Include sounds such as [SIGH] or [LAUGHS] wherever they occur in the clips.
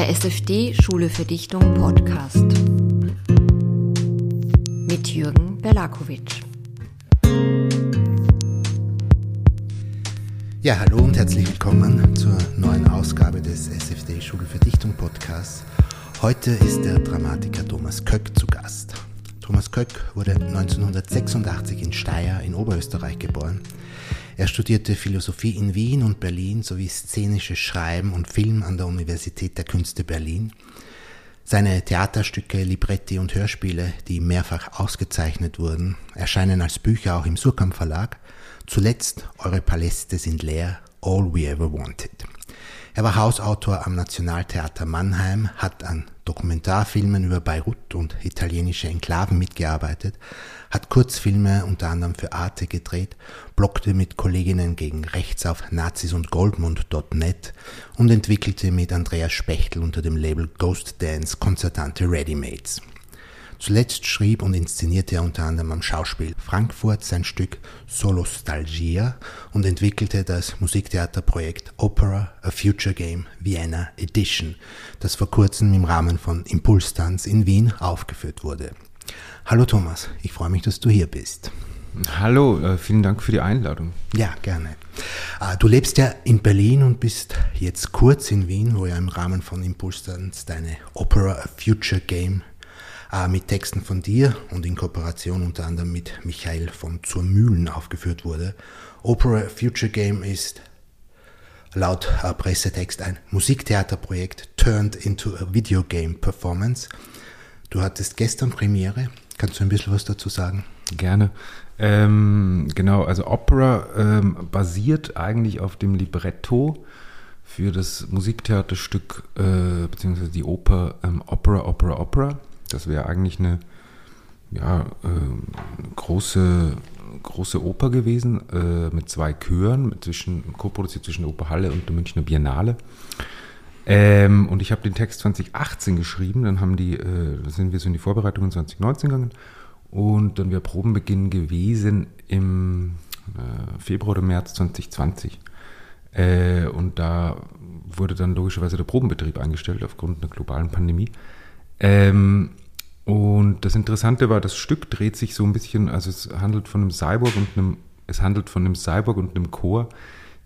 Der SFD Schule für Dichtung Podcast mit Jürgen Berlakovic. Ja, hallo und herzlich willkommen zur neuen Ausgabe des SFD Schule für Dichtung Podcasts. Heute ist der Dramatiker Thomas Köck zu Gast. Thomas Köck wurde 1986 in Steyr in Oberösterreich geboren. Er studierte Philosophie in Wien und Berlin sowie szenisches Schreiben und Film an der Universität der Künste Berlin. Seine Theaterstücke, Libretti und Hörspiele, die mehrfach ausgezeichnet wurden, erscheinen als Bücher auch im Surkamp Verlag. Zuletzt Eure Paläste sind leer, All We Ever Wanted. Er war Hausautor am Nationaltheater Mannheim, hat an Dokumentarfilmen über Beirut und italienische Enklaven mitgearbeitet, hat Kurzfilme unter anderem für Arte gedreht, blockte mit Kolleginnen gegen rechts auf Nazis und Goldmund.net und entwickelte mit Andreas Spechtel unter dem Label Ghost Dance konzertante Readymates. Zuletzt schrieb und inszenierte er unter anderem am Schauspiel Frankfurt sein Stück Solostalgia und entwickelte das Musiktheaterprojekt Opera A Future Game Vienna Edition, das vor kurzem im Rahmen von Impulstanz in Wien aufgeführt wurde. Hallo Thomas, ich freue mich, dass du hier bist. Hallo, äh, vielen Dank für die Einladung. Ja, gerne. Äh, du lebst ja in Berlin und bist jetzt kurz in Wien, wo ja im Rahmen von Impulstanz deine Opera A Future Game mit Texten von dir und in Kooperation unter anderem mit Michael von Zur Mühlen aufgeführt wurde. Opera Future Game ist laut äh, Pressetext ein Musiktheaterprojekt turned into a video game performance. Du hattest gestern Premiere. Kannst du ein bisschen was dazu sagen? Gerne. Ähm, genau, also Opera ähm, basiert eigentlich auf dem Libretto für das Musiktheaterstück äh, beziehungsweise die Oper ähm, Opera, Opera, Opera das wäre eigentlich eine ja, äh, große, große Oper gewesen äh, mit zwei Chören, zwischen, co-produziert zwischen der Operhalle und der Münchner Biennale. Ähm, und ich habe den Text 2018 geschrieben, dann haben die, äh, sind wir so in die Vorbereitungen 2019 gegangen und dann wäre Probenbeginn gewesen im äh, Februar oder März 2020. Äh, und da wurde dann logischerweise der Probenbetrieb eingestellt aufgrund einer globalen Pandemie. Ähm, und das Interessante war, das Stück dreht sich so ein bisschen, also es handelt von einem Cyborg und einem, es handelt von einem Cyborg und einem Chor,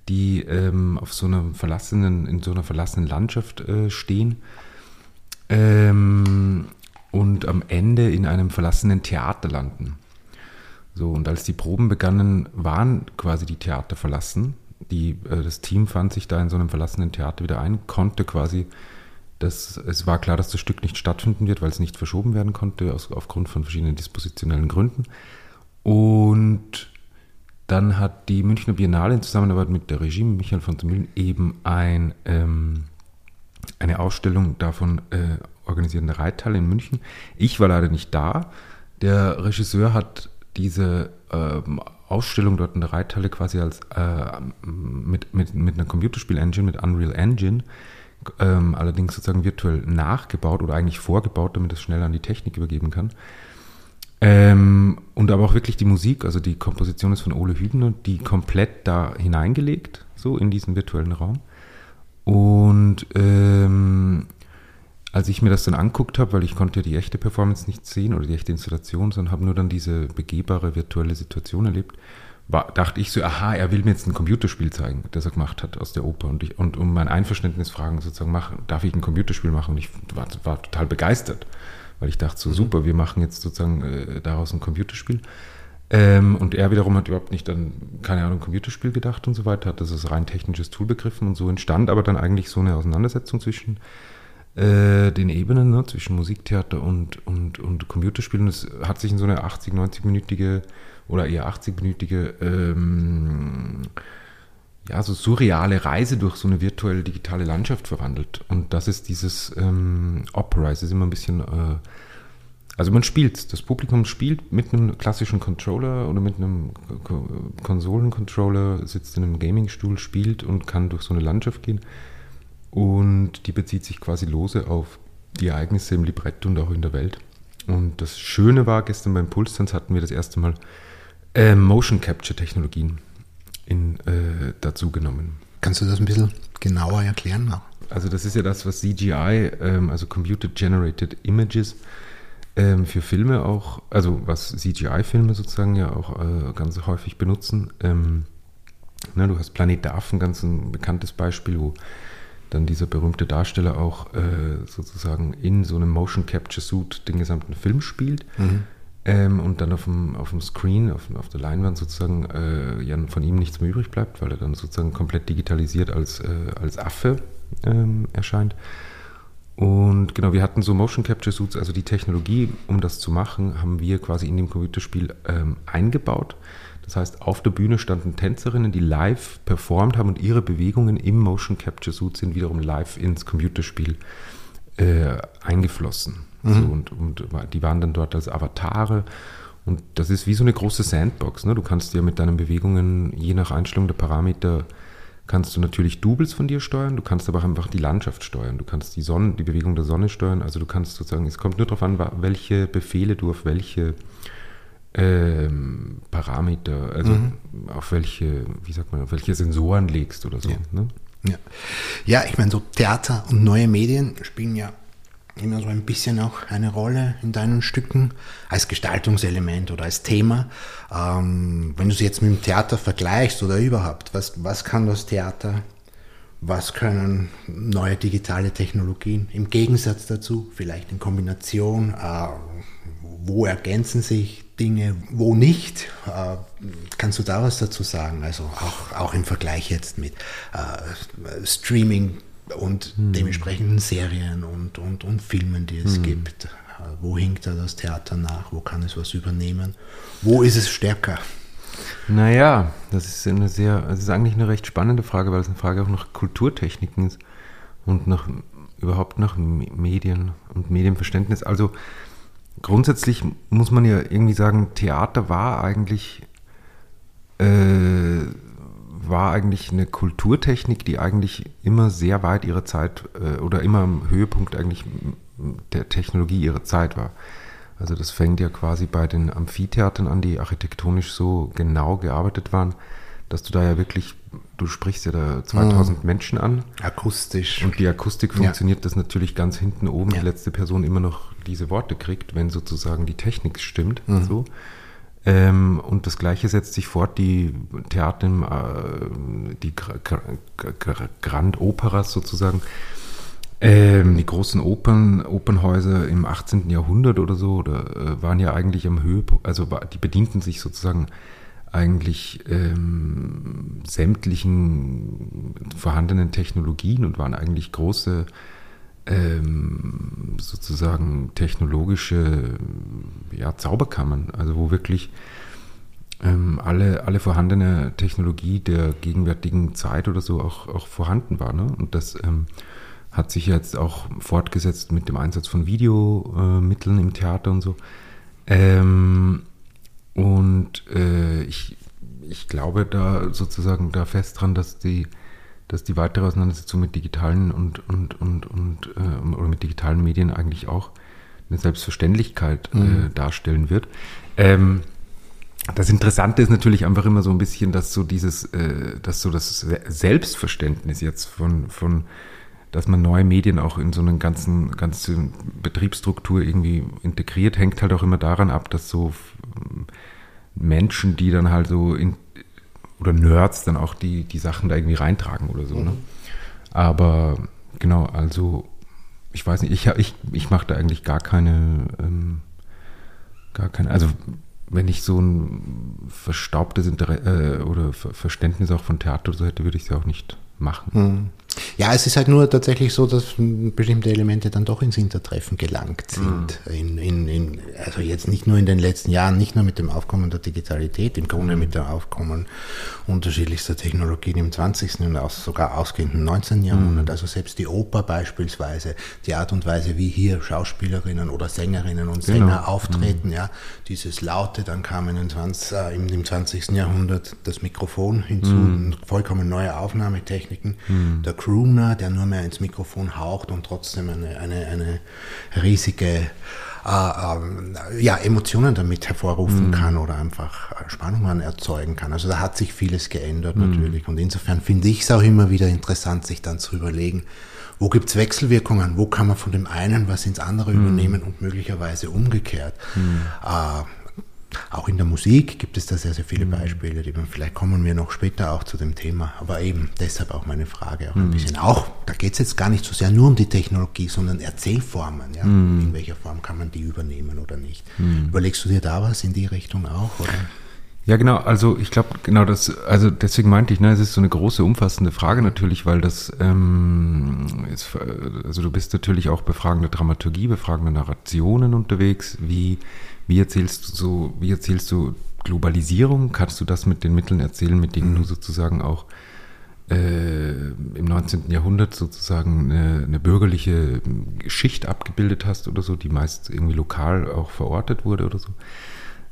die ähm, auf so einer verlassenen, in so einer verlassenen Landschaft äh, stehen. Ähm, und am Ende in einem verlassenen Theater landen. So, und als die Proben begannen, waren quasi die Theater verlassen. Die, äh, das Team fand sich da in so einem verlassenen Theater wieder ein, konnte quasi das, es war klar, dass das Stück nicht stattfinden wird, weil es nicht verschoben werden konnte, aus, aufgrund von verschiedenen dispositionellen Gründen. Und dann hat die Münchner Biennale in Zusammenarbeit mit der Regie Michael von der eben ein, ähm, eine Ausstellung davon äh, organisiert in der Reithalle in München. Ich war leider nicht da. Der Regisseur hat diese ähm, Ausstellung dort in der Reithalle quasi als äh, mit, mit, mit einer Computerspiel-Engine, mit Unreal Engine, ähm, allerdings sozusagen virtuell nachgebaut oder eigentlich vorgebaut, damit es schnell an die Technik übergeben kann. Ähm, und aber auch wirklich die Musik, also die Komposition ist von Ole Hübner, die komplett da hineingelegt, so in diesen virtuellen Raum. Und ähm, als ich mir das dann anguckt habe, weil ich konnte die echte Performance nicht sehen oder die echte Installation, sondern habe nur dann diese begehbare virtuelle Situation erlebt, war, dachte ich so, aha, er will mir jetzt ein Computerspiel zeigen, das er gemacht hat aus der Oper. Und, ich, und um mein Einverständnis fragen, sozusagen, mach, darf ich ein Computerspiel machen? Und ich war, war total begeistert, weil ich dachte so, mhm. super, wir machen jetzt sozusagen äh, daraus ein Computerspiel. Ähm, und er wiederum hat überhaupt nicht an, keine Ahnung, Computerspiel gedacht und so weiter, hat das als rein technisches Tool begriffen und so entstand aber dann eigentlich so eine Auseinandersetzung zwischen äh, den Ebenen, ne, zwischen Musiktheater und, und, und Computerspielen. Das hat sich in so eine 80, 90-minütige oder eher 80-minütige ähm, ja, so surreale Reise durch so eine virtuelle digitale Landschaft verwandelt. Und das ist dieses ähm, Opera. Es ist immer ein bisschen, äh, also man spielt, das Publikum spielt mit einem klassischen Controller oder mit einem Konsolencontroller, sitzt in einem Gamingstuhl, spielt und kann durch so eine Landschaft gehen. Und die bezieht sich quasi lose auf die Ereignisse im Libretto und auch in der Welt. Und das Schöne war, gestern beim Pulstanz hatten wir das erste Mal äh, Motion Capture Technologien in, äh, dazu genommen. Kannst du das ein bisschen genauer erklären? Also das ist ja das, was CGI, ähm, also Computer Generated Images, ähm, für Filme auch, also was CGI-Filme sozusagen ja auch äh, ganz häufig benutzen. Ähm, ne, du hast Planet Affen, ganz ein bekanntes Beispiel, wo dann dieser berühmte Darsteller auch äh, sozusagen in so einem Motion Capture Suit den gesamten Film spielt. Mhm. Ähm, und dann auf dem, auf dem Screen, auf, auf der Leinwand sozusagen, äh, ja, von ihm nichts mehr übrig bleibt, weil er dann sozusagen komplett digitalisiert als, äh, als Affe ähm, erscheint. Und genau, wir hatten so Motion Capture Suits, also die Technologie, um das zu machen, haben wir quasi in dem Computerspiel ähm, eingebaut. Das heißt, auf der Bühne standen Tänzerinnen, die live performt haben und ihre Bewegungen im Motion Capture Suit sind wiederum live ins Computerspiel äh, eingeflossen. Mhm. So, und, und die waren dann dort als Avatare. Und das ist wie so eine große Sandbox. Ne? Du kannst dir mit deinen Bewegungen, je nach Einstellung der Parameter, kannst du natürlich Doubles von dir steuern, du kannst aber auch einfach die Landschaft steuern, du kannst die Sonne, die Bewegung der Sonne steuern, also du kannst sozusagen, es kommt nur darauf an, welche Befehle du auf welche ähm, Parameter, also mhm. auf welche, wie sagt man, auf welche Sensoren legst oder so. Ja, ne? ja. ja ich meine, so Theater und neue Medien spielen ja immer so ein bisschen auch eine Rolle in deinen Stücken als Gestaltungselement oder als Thema. Ähm, wenn du es jetzt mit dem Theater vergleichst oder überhaupt, was, was kann das Theater, was können neue digitale Technologien im Gegensatz dazu, vielleicht in Kombination, äh, wo ergänzen sich Dinge, wo nicht? Äh, kannst du da was dazu sagen? Also auch, auch im Vergleich jetzt mit äh, Streaming und hm. dementsprechenden Serien und, und, und Filmen, die es hm. gibt. Wo hinkt da das Theater nach? Wo kann es was übernehmen? Wo ist es stärker? Naja, das ist eine sehr, das ist eigentlich eine recht spannende Frage, weil es eine Frage auch nach Kulturtechniken ist und nach überhaupt nach Medien und Medienverständnis. Also grundsätzlich muss man ja irgendwie sagen, Theater war eigentlich äh, war eigentlich eine Kulturtechnik, die eigentlich immer sehr weit ihrer Zeit äh, oder immer am Höhepunkt eigentlich der Technologie ihrer Zeit war. Also das fängt ja quasi bei den Amphitheatern an, die architektonisch so genau gearbeitet waren, dass du da ja wirklich, du sprichst ja da 2000 mhm. Menschen an. Akustisch. Und die Akustik funktioniert, ja. dass natürlich ganz hinten oben ja. die letzte Person immer noch diese Worte kriegt, wenn sozusagen die Technik stimmt. Mhm. So. Ähm, und das Gleiche setzt sich fort, die Theater, äh, die Grand Operas sozusagen, ähm, die großen Opern, Opernhäuser im 18. Jahrhundert oder so, oder, äh, waren ja eigentlich am Höhepunkt, also die bedienten sich sozusagen eigentlich ähm, sämtlichen vorhandenen Technologien und waren eigentlich große ähm, sozusagen technologische ja, Zauberkammern, also wo wirklich ähm, alle, alle vorhandene Technologie der gegenwärtigen Zeit oder so auch, auch vorhanden war. Ne? Und das ähm, hat sich jetzt auch fortgesetzt mit dem Einsatz von Videomitteln äh, im Theater und so. Ähm, und äh, ich, ich glaube da sozusagen da fest dran, dass die dass die weitere Auseinandersetzung mit digitalen und, und, und, und äh, oder mit digitalen Medien eigentlich auch eine Selbstverständlichkeit äh, mhm. darstellen wird. Ähm, das Interessante ist natürlich einfach immer so ein bisschen, dass so dieses, äh, dass so das Selbstverständnis jetzt von, von, dass man neue Medien auch in so eine ganzen, ganze Betriebsstruktur irgendwie integriert, hängt halt auch immer daran ab, dass so Menschen, die dann halt so in, oder Nerds dann auch die, die Sachen da irgendwie reintragen oder so. Ne? Mhm. Ne? Aber genau, also ich weiß nicht, ich, ich, ich mache da eigentlich gar keine, ähm, gar keine, also wenn ich so ein verstaubtes Inter äh, oder Verständnis auch von Theater so hätte, würde ich es ja auch nicht machen. Mhm. Ja, es ist halt nur tatsächlich so, dass bestimmte Elemente dann doch ins Hintertreffen gelangt sind. Mhm. In, in, in, also jetzt nicht nur in den letzten Jahren, nicht nur mit dem Aufkommen der Digitalität, im Grunde mit dem Aufkommen unterschiedlichster Technologien im 20. und auch sogar ausgehenden 19. Jahrhundert. Mhm. Also selbst die Oper beispielsweise, die Art und Weise, wie hier Schauspielerinnen oder Sängerinnen und Sänger genau. auftreten, mhm. ja, dieses Laute, dann kam in den 20, äh, im 20. Jahrhundert das Mikrofon hinzu, mhm. vollkommen neue Aufnahmetechniken. Mhm. Der Crooner, der nur mehr ins Mikrofon haucht und trotzdem eine, eine, eine riesige äh, äh, ja, Emotionen damit hervorrufen mhm. kann oder einfach Spannungen erzeugen kann. Also da hat sich vieles geändert mhm. natürlich. Und insofern finde ich es auch immer wieder interessant, sich dann zu überlegen, wo gibt es Wechselwirkungen, wo kann man von dem einen was ins andere mhm. übernehmen und möglicherweise umgekehrt. Mhm. Äh, auch in der Musik gibt es da sehr, sehr viele mhm. Beispiele, die man, vielleicht kommen wir noch später auch zu dem Thema, aber eben deshalb auch meine Frage auch ein mhm. bisschen. Auch, da geht es jetzt gar nicht so sehr nur um die Technologie, sondern Erzählformen, ja. Mhm. In welcher Form kann man die übernehmen oder nicht? Mhm. Überlegst du dir da was in die Richtung auch, oder? Ja, genau. Also ich glaube, genau das, also deswegen meinte ich, ne, es ist so eine große, umfassende Frage natürlich, weil das, ähm, ist, also du bist natürlich auch befragende Dramaturgie, befragende Narrationen unterwegs. Wie, wie erzählst du so, wie erzählst du Globalisierung? Kannst du das mit den Mitteln erzählen, mit denen mhm. du sozusagen auch äh, im 19. Jahrhundert sozusagen eine, eine, bürgerliche Schicht abgebildet hast oder so, die meist irgendwie lokal auch verortet wurde oder so?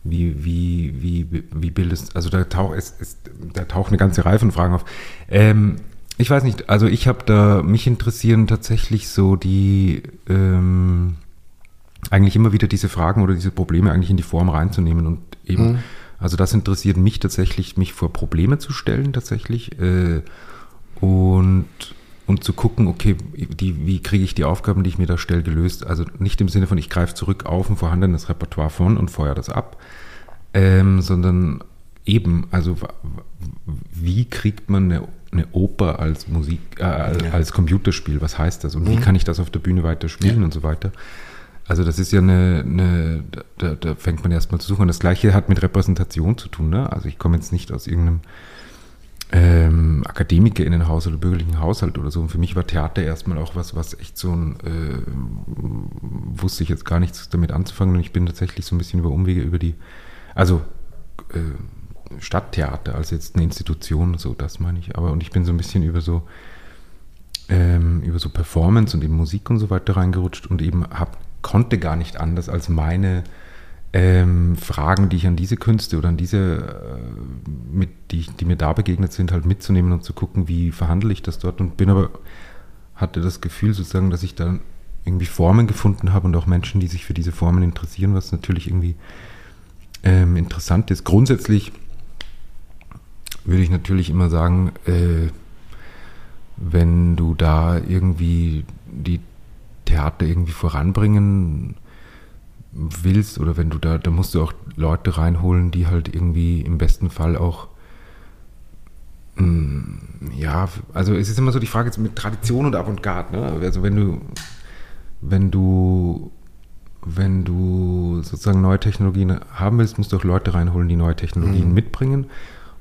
Wie, wie, wie, wie bildest, also da taucht, es, es, da taucht eine ganze Reihe von Fragen auf. Ähm, ich weiß nicht, also ich habe da, mich interessieren tatsächlich so die, ähm, eigentlich immer wieder diese Fragen oder diese Probleme eigentlich in die Form reinzunehmen und eben, mhm. also das interessiert mich tatsächlich, mich vor Probleme zu stellen tatsächlich äh, und und zu gucken, okay, die, wie kriege ich die Aufgaben, die ich mir da stelle, gelöst. Also nicht im Sinne von, ich greife zurück auf ein vorhandenes Repertoire von und feuere das ab, ähm, sondern eben, also wie kriegt man eine, eine Oper als Musik, äh, als ja. Computerspiel, was heißt das und mhm. wie kann ich das auf der Bühne weiter spielen ja. und so weiter. Also das ist ja eine, eine da, da fängt man erstmal zu suchen. Das gleiche hat mit Repräsentation zu tun. Ne? Also ich komme jetzt nicht aus irgendeinem ähm, Akademikerinnenhaus oder bürgerlichen Haushalt oder so. Und für mich war Theater erstmal auch was, was echt so ein, äh, wusste ich jetzt gar nichts damit anzufangen. Und ich bin tatsächlich so ein bisschen über Umwege über die, also äh, Stadttheater als jetzt eine Institution, so das meine ich. Aber und ich bin so ein bisschen über so ähm, über so Performance und eben Musik und so weiter reingerutscht und eben hab, konnte gar nicht anders als meine ähm, Fragen, die ich an diese Künste oder an diese, äh, mit, die, die mir da begegnet sind, halt mitzunehmen und zu gucken, wie verhandle ich das dort und bin aber, hatte das Gefühl sozusagen, dass ich da irgendwie Formen gefunden habe und auch Menschen, die sich für diese Formen interessieren, was natürlich irgendwie ähm, interessant ist. Grundsätzlich würde ich natürlich immer sagen, äh, wenn du da irgendwie die Theater irgendwie voranbringen willst oder wenn du da, da musst du auch Leute reinholen, die halt irgendwie im besten Fall auch mm, ja, also es ist immer so die Frage mit Tradition und Avantgarde, ne? Also wenn du, wenn du, wenn du sozusagen neue Technologien haben willst, musst du auch Leute reinholen, die neue Technologien mhm. mitbringen.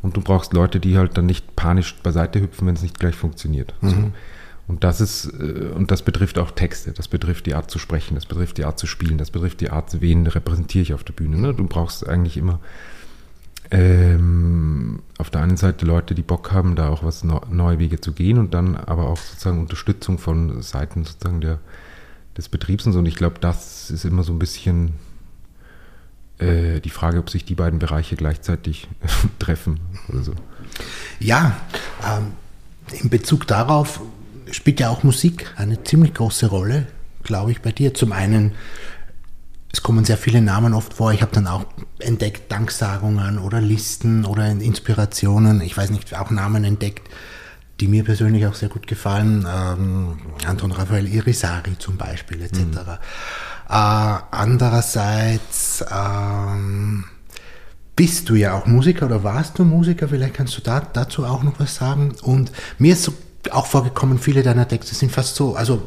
Und du brauchst Leute, die halt dann nicht panisch beiseite hüpfen, wenn es nicht gleich funktioniert. Mhm. So. Und das ist, äh, und das betrifft auch Texte, das betrifft die Art zu sprechen, das betrifft die Art zu spielen, das betrifft die Art, wen repräsentiere ich auf der Bühne. Ne? Du brauchst eigentlich immer ähm, auf der einen Seite Leute, die Bock haben, da auch was neue Wege zu gehen und dann aber auch sozusagen Unterstützung von Seiten sozusagen der, des Betriebs und so. Und ich glaube, das ist immer so ein bisschen äh, die Frage, ob sich die beiden Bereiche gleichzeitig [LAUGHS] treffen oder so. Ja, ähm, in Bezug darauf spielt ja auch Musik eine ziemlich große Rolle, glaube ich, bei dir. Zum einen, es kommen sehr viele Namen oft vor. Ich habe dann auch entdeckt Danksagungen oder Listen oder Inspirationen. Ich weiß nicht, auch Namen entdeckt, die mir persönlich auch sehr gut gefallen. Ähm, Anton Raphael Irisari zum Beispiel etc. Mhm. Äh, andererseits ähm, bist du ja auch Musiker oder warst du Musiker? Vielleicht kannst du da, dazu auch noch was sagen. Und mir ist so auch vorgekommen, viele deiner Texte sind fast so, also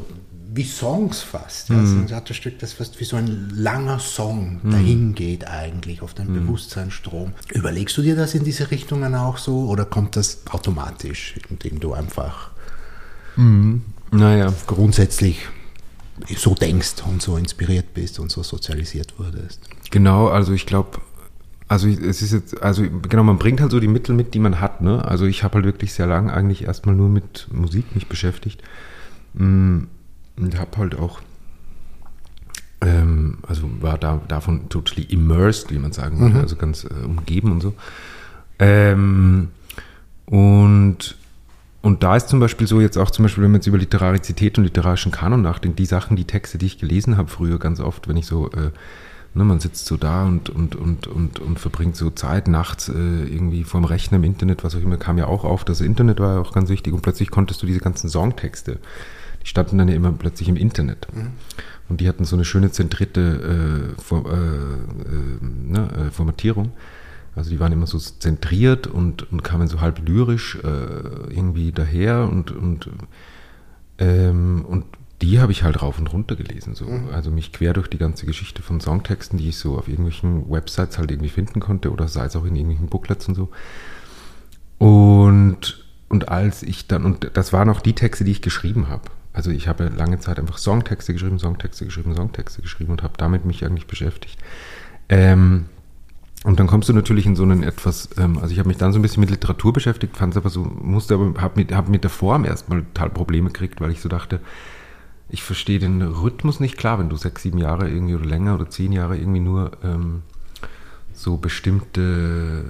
wie Songs fast. Ja. Mhm. Also ein Stück, das fast wie so ein langer Song mhm. dahin geht eigentlich auf den mhm. Bewusstseinsstrom. Überlegst du dir das in diese Richtungen auch so oder kommt das automatisch, indem du einfach mhm. naja. grundsätzlich so denkst und so inspiriert bist und so sozialisiert wurdest? Genau, also ich glaube, also es ist jetzt, also genau, man bringt halt so die Mittel mit, die man hat. Ne? Also ich habe halt wirklich sehr lange eigentlich erstmal nur mit Musik mich beschäftigt. Mm, und habe halt auch, ähm, also war da davon totally immersed, wie man sagen würde, mhm. also ganz äh, umgeben und so. Ähm, und und da ist zum Beispiel so jetzt auch zum Beispiel, wenn man jetzt über Literarizität und literarischen Kanon nachdenkt, die Sachen, die Texte, die ich gelesen habe früher ganz oft, wenn ich so, äh, ne, man sitzt so da und, und, und, und, und verbringt so Zeit nachts äh, irgendwie vorm Rechner im Internet, was auch immer, kam ja auch auf, das Internet war ja auch ganz wichtig und plötzlich konntest du diese ganzen Songtexte, die standen dann ja immer plötzlich im Internet. Mhm. Und die hatten so eine schöne zentrierte äh, For, äh, äh ne, äh, Formatierung. Also die waren immer so zentriert und, und kamen so halb lyrisch äh, irgendwie daher und, und, ähm, und die habe ich halt rauf und runter gelesen. So. Mhm. Also mich quer durch die ganze Geschichte von Songtexten, die ich so auf irgendwelchen Websites halt irgendwie finden konnte oder sei es auch in irgendwelchen Booklets und so. Und, und als ich dann, und das waren auch die Texte, die ich geschrieben habe. Also ich habe lange Zeit einfach Songtexte geschrieben, Songtexte geschrieben, Songtexte geschrieben und habe damit mich eigentlich beschäftigt. Ähm, und dann kommst du natürlich in so einen etwas, ähm, also ich habe mich dann so ein bisschen mit Literatur beschäftigt, fand es aber so, musste aber, habe mit, hab mit der Form erstmal total Probleme gekriegt, weil ich so dachte, ich verstehe den Rhythmus nicht klar, wenn du sechs, sieben Jahre irgendwie oder länger oder zehn Jahre irgendwie nur ähm, so bestimmte,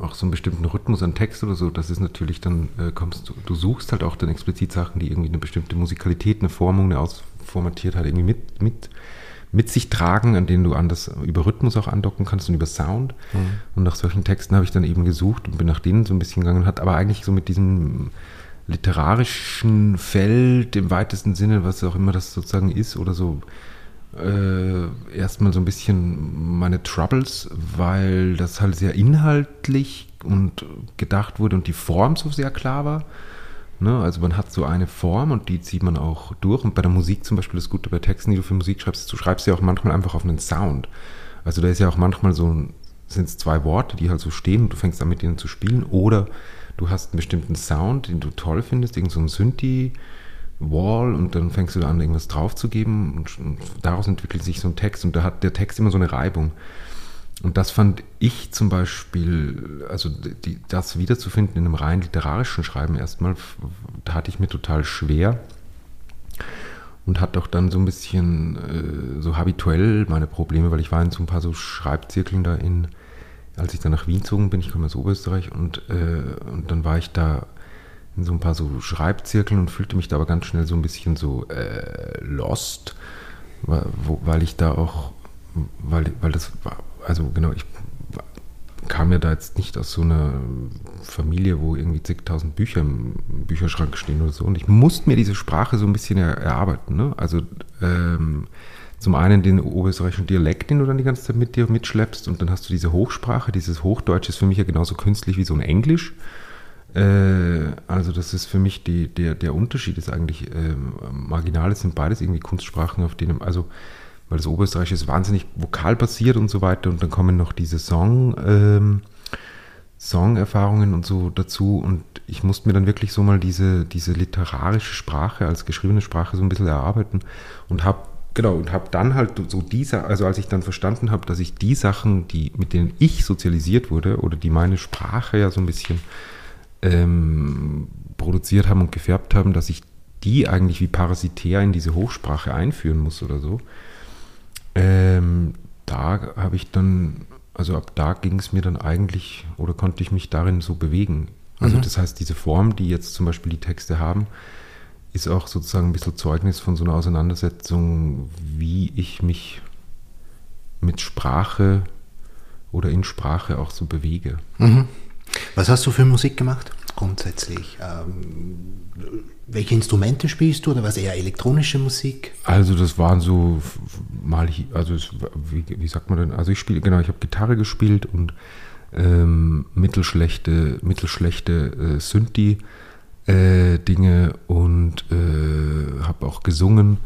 auch so einen bestimmten Rhythmus an Text oder so, das ist natürlich dann, äh, kommst du, du suchst halt auch dann explizit Sachen, die irgendwie eine bestimmte Musikalität, eine Formung, eine Ausformatiertheit irgendwie mit, mit mit sich tragen, an denen du anders über Rhythmus auch andocken kannst und über Sound. Mhm. Und nach solchen Texten habe ich dann eben gesucht und bin nach denen so ein bisschen gegangen, hat aber eigentlich so mit diesem literarischen Feld im weitesten Sinne, was auch immer das sozusagen ist, oder so äh, erstmal so ein bisschen meine Troubles, weil das halt sehr inhaltlich und gedacht wurde und die Form so sehr klar war. Ne? Also man hat so eine Form und die zieht man auch durch. Und bei der Musik zum Beispiel das Gute bei Texten, die du für Musik schreibst, du schreibst ja auch manchmal einfach auf einen Sound. Also da ist ja auch manchmal so, sind es zwei Worte, die halt so stehen und du fängst an mit denen zu spielen. Oder du hast einen bestimmten Sound, den du toll findest, irgend so Synthi, Wall und dann fängst du an, irgendwas draufzugeben und, und daraus entwickelt sich so ein Text und da hat der Text immer so eine Reibung. Und das fand ich zum Beispiel, also die, das wiederzufinden in einem rein literarischen Schreiben erstmal, da hatte ich mir total schwer und hatte auch dann so ein bisschen äh, so habituell meine Probleme, weil ich war in so ein paar so Schreibzirkeln da in, als ich dann nach Wien zogen bin, ich komme aus Oberösterreich und, äh, und dann war ich da in so ein paar so Schreibzirkeln und fühlte mich da aber ganz schnell so ein bisschen so äh, lost, weil, ich da auch, weil, weil das war, also genau, ich kam ja da jetzt nicht aus so einer Familie, wo irgendwie zigtausend Bücher im Bücherschrank stehen oder so. Und ich musste mir diese Sprache so ein bisschen er, erarbeiten. Ne? Also ähm, zum einen den oberösterreichischen Dialekt, den du dann die ganze Zeit mit dir mitschleppst. Und dann hast du diese Hochsprache. Dieses Hochdeutsch ist für mich ja genauso künstlich wie so ein Englisch. Äh, also das ist für mich die, der, der Unterschied ist eigentlich äh, marginal. Es sind beides irgendwie Kunstsprachen, auf denen, also weil das Oberösterreich ist wahnsinnig vokalbasiert und so weiter und dann kommen noch diese Song, ähm, Song-Erfahrungen und so dazu und ich musste mir dann wirklich so mal diese, diese literarische Sprache als geschriebene Sprache so ein bisschen erarbeiten und habe genau und habe dann halt so diese, also als ich dann verstanden habe, dass ich die Sachen, die mit denen ich sozialisiert wurde oder die meine Sprache ja so ein bisschen ähm, produziert haben und gefärbt haben, dass ich die eigentlich wie parasitär in diese Hochsprache einführen muss oder so. Ähm, da habe ich dann, also ab da ging es mir dann eigentlich oder konnte ich mich darin so bewegen. Also mhm. das heißt, diese Form, die jetzt zum Beispiel die Texte haben, ist auch sozusagen ein bisschen Zeugnis von so einer Auseinandersetzung, wie ich mich mit Sprache oder in Sprache auch so bewege. Mhm. Was hast du für Musik gemacht grundsätzlich? Ähm, welche Instrumente spielst du oder was eher elektronische Musik? Also das waren so mal, also es, wie, wie, sagt man denn? Also ich spiele, genau, ich habe Gitarre gespielt und ähm, mittelschlechte, mittelschlechte äh, Synthi äh, Dinge und äh, habe auch gesungen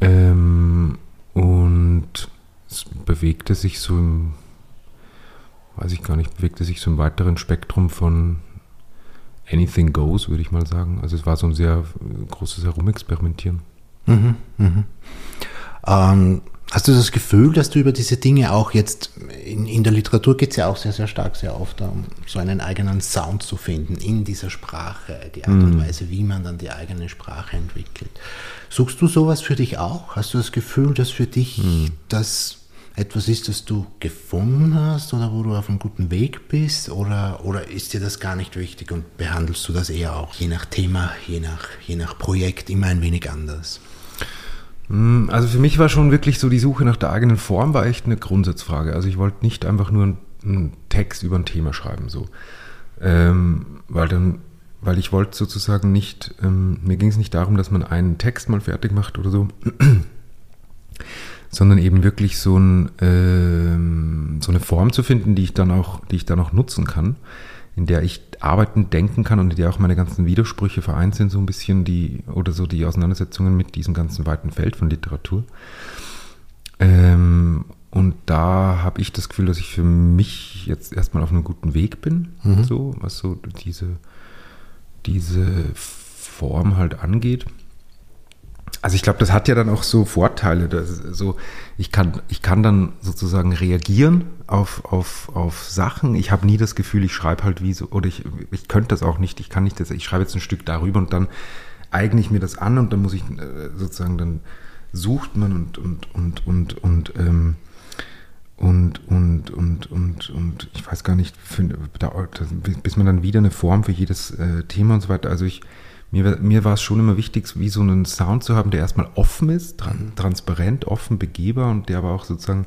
ähm, und es bewegte sich so im, weiß ich gar nicht, bewegte sich so im weiteren Spektrum von anything goes, würde ich mal sagen. Also es war so ein sehr großes Herumexperimentieren. Mhm, mhm. Ähm, hast du das Gefühl, dass du über diese Dinge auch jetzt, in, in der Literatur geht es ja auch sehr, sehr stark, sehr oft um so einen eigenen Sound zu finden in dieser Sprache, die Art mhm. und Weise, wie man dann die eigene Sprache entwickelt. Suchst du sowas für dich auch? Hast du das Gefühl, dass für dich mhm. das etwas ist, das du gefunden hast oder wo du auf einem guten Weg bist? Oder, oder ist dir das gar nicht wichtig und behandelst du das eher auch je nach Thema, je nach, je nach Projekt immer ein wenig anders? Hm, also für mich war schon wirklich so die Suche nach der eigenen Form war echt eine Grundsatzfrage. Also ich wollte nicht einfach nur einen Text über ein Thema schreiben, so. Ähm, weil dann, weil ich wollte sozusagen nicht, ähm, mir ging es nicht darum, dass man einen Text mal fertig macht oder so, [CLEARS THROAT] sondern eben wirklich so, ein, ähm, so eine Form zu finden, die ich dann auch, die ich dann auch nutzen kann, in der ich arbeiten, denken kann und in der auch meine ganzen Widersprüche vereint sind, so ein bisschen die, oder so die Auseinandersetzungen mit diesem ganzen weiten Feld von Literatur. Ähm, und da habe ich das Gefühl, dass ich für mich jetzt erstmal auf einem guten Weg bin, mhm. so, was so diese, diese Form halt angeht. Also ich glaube, das hat ja dann auch so Vorteile. so, ich, kann, ich kann dann sozusagen reagieren auf, auf, auf Sachen. Ich habe nie das Gefühl, ich schreibe halt wie so, oder ich, ich könnte das auch nicht, ich kann nicht das, ich schreibe jetzt ein Stück darüber und dann eigne ich mir das an und dann muss ich äh, sozusagen, dann sucht man und, und, und, und, und ähm, und, und, und, und, und ich weiß gar nicht, bis man dann wieder eine Form für jedes äh, Thema und so weiter. Also ich, mir, mir war es schon immer wichtig, wie so einen Sound zu haben, der erstmal offen ist, tran transparent, offen, begehbar und der aber auch sozusagen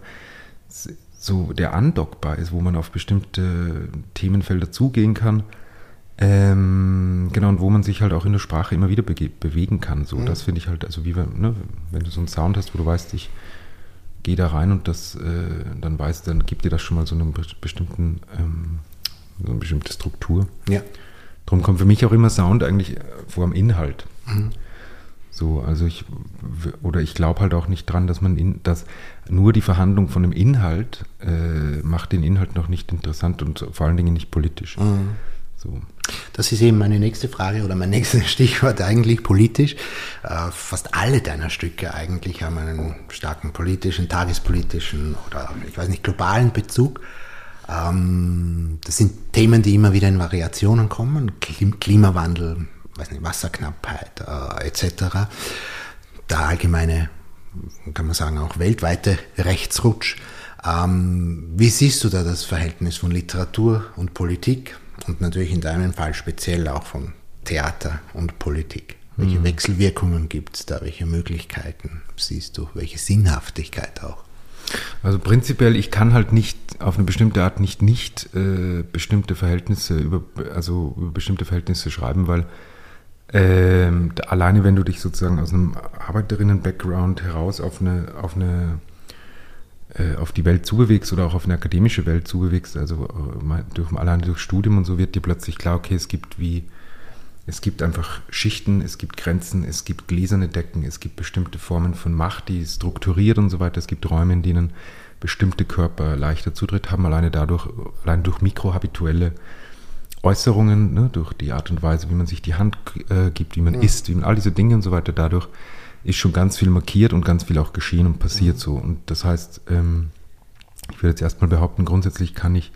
so der andockbar ist, wo man auf bestimmte Themenfelder zugehen kann. Ähm, genau, und wo man sich halt auch in der Sprache immer wieder bewegen kann. So, mhm. das finde ich halt, also wie wenn, ne, wenn du so einen Sound hast, wo du weißt, ich geh da rein und das äh, dann weißt, dann gibt dir das schon mal so eine bestimmten, ähm, so eine bestimmte Struktur. Ja. Darum kommt für mich auch immer Sound eigentlich äh, vor dem Inhalt. Mhm. So, also ich oder ich glaube halt auch nicht dran, dass man in, dass nur die Verhandlung von dem Inhalt äh, macht den Inhalt noch nicht interessant und vor allen Dingen nicht politisch. Mhm. So. Das ist eben meine nächste Frage oder mein [LAUGHS] nächstes Stichwort eigentlich politisch. Äh, fast alle deiner Stücke eigentlich haben einen starken politischen, tagespolitischen oder ich weiß nicht, globalen Bezug. Ähm, das sind Themen, die immer wieder in Variationen kommen. Klimawandel, weiß nicht, Wasserknappheit äh, etc. Der allgemeine, kann man sagen, auch weltweite Rechtsrutsch. Ähm, wie siehst du da das Verhältnis von Literatur und Politik? und natürlich in deinem Fall speziell auch von Theater und Politik. Welche mhm. Wechselwirkungen gibt es da? Welche Möglichkeiten siehst du? Welche Sinnhaftigkeit auch? Also prinzipiell, ich kann halt nicht auf eine bestimmte Art nicht nicht äh, bestimmte Verhältnisse über also über bestimmte Verhältnisse schreiben, weil ähm, alleine wenn du dich sozusagen aus einem Arbeiterinnen-Background heraus auf eine auf eine äh, auf die Welt zubewegst oder auch auf eine akademische Welt zubewegst, also äh, durch, alleine durch Studium und so wird dir plötzlich klar, okay, es gibt wie, es gibt einfach Schichten, es gibt Grenzen, es gibt gläserne Decken, es gibt bestimmte Formen von Macht, die strukturiert und so weiter, es gibt Räume, in denen bestimmte Körper leichter Zutritt haben, alleine dadurch, allein durch mikrohabituelle Äußerungen, ne, durch die Art und Weise, wie man sich die Hand äh, gibt, wie man ja. isst, wie man all diese Dinge und so weiter, dadurch ist schon ganz viel markiert und ganz viel auch geschehen und passiert mhm. so. Und das heißt, ähm, ich würde jetzt erstmal behaupten, grundsätzlich kann ich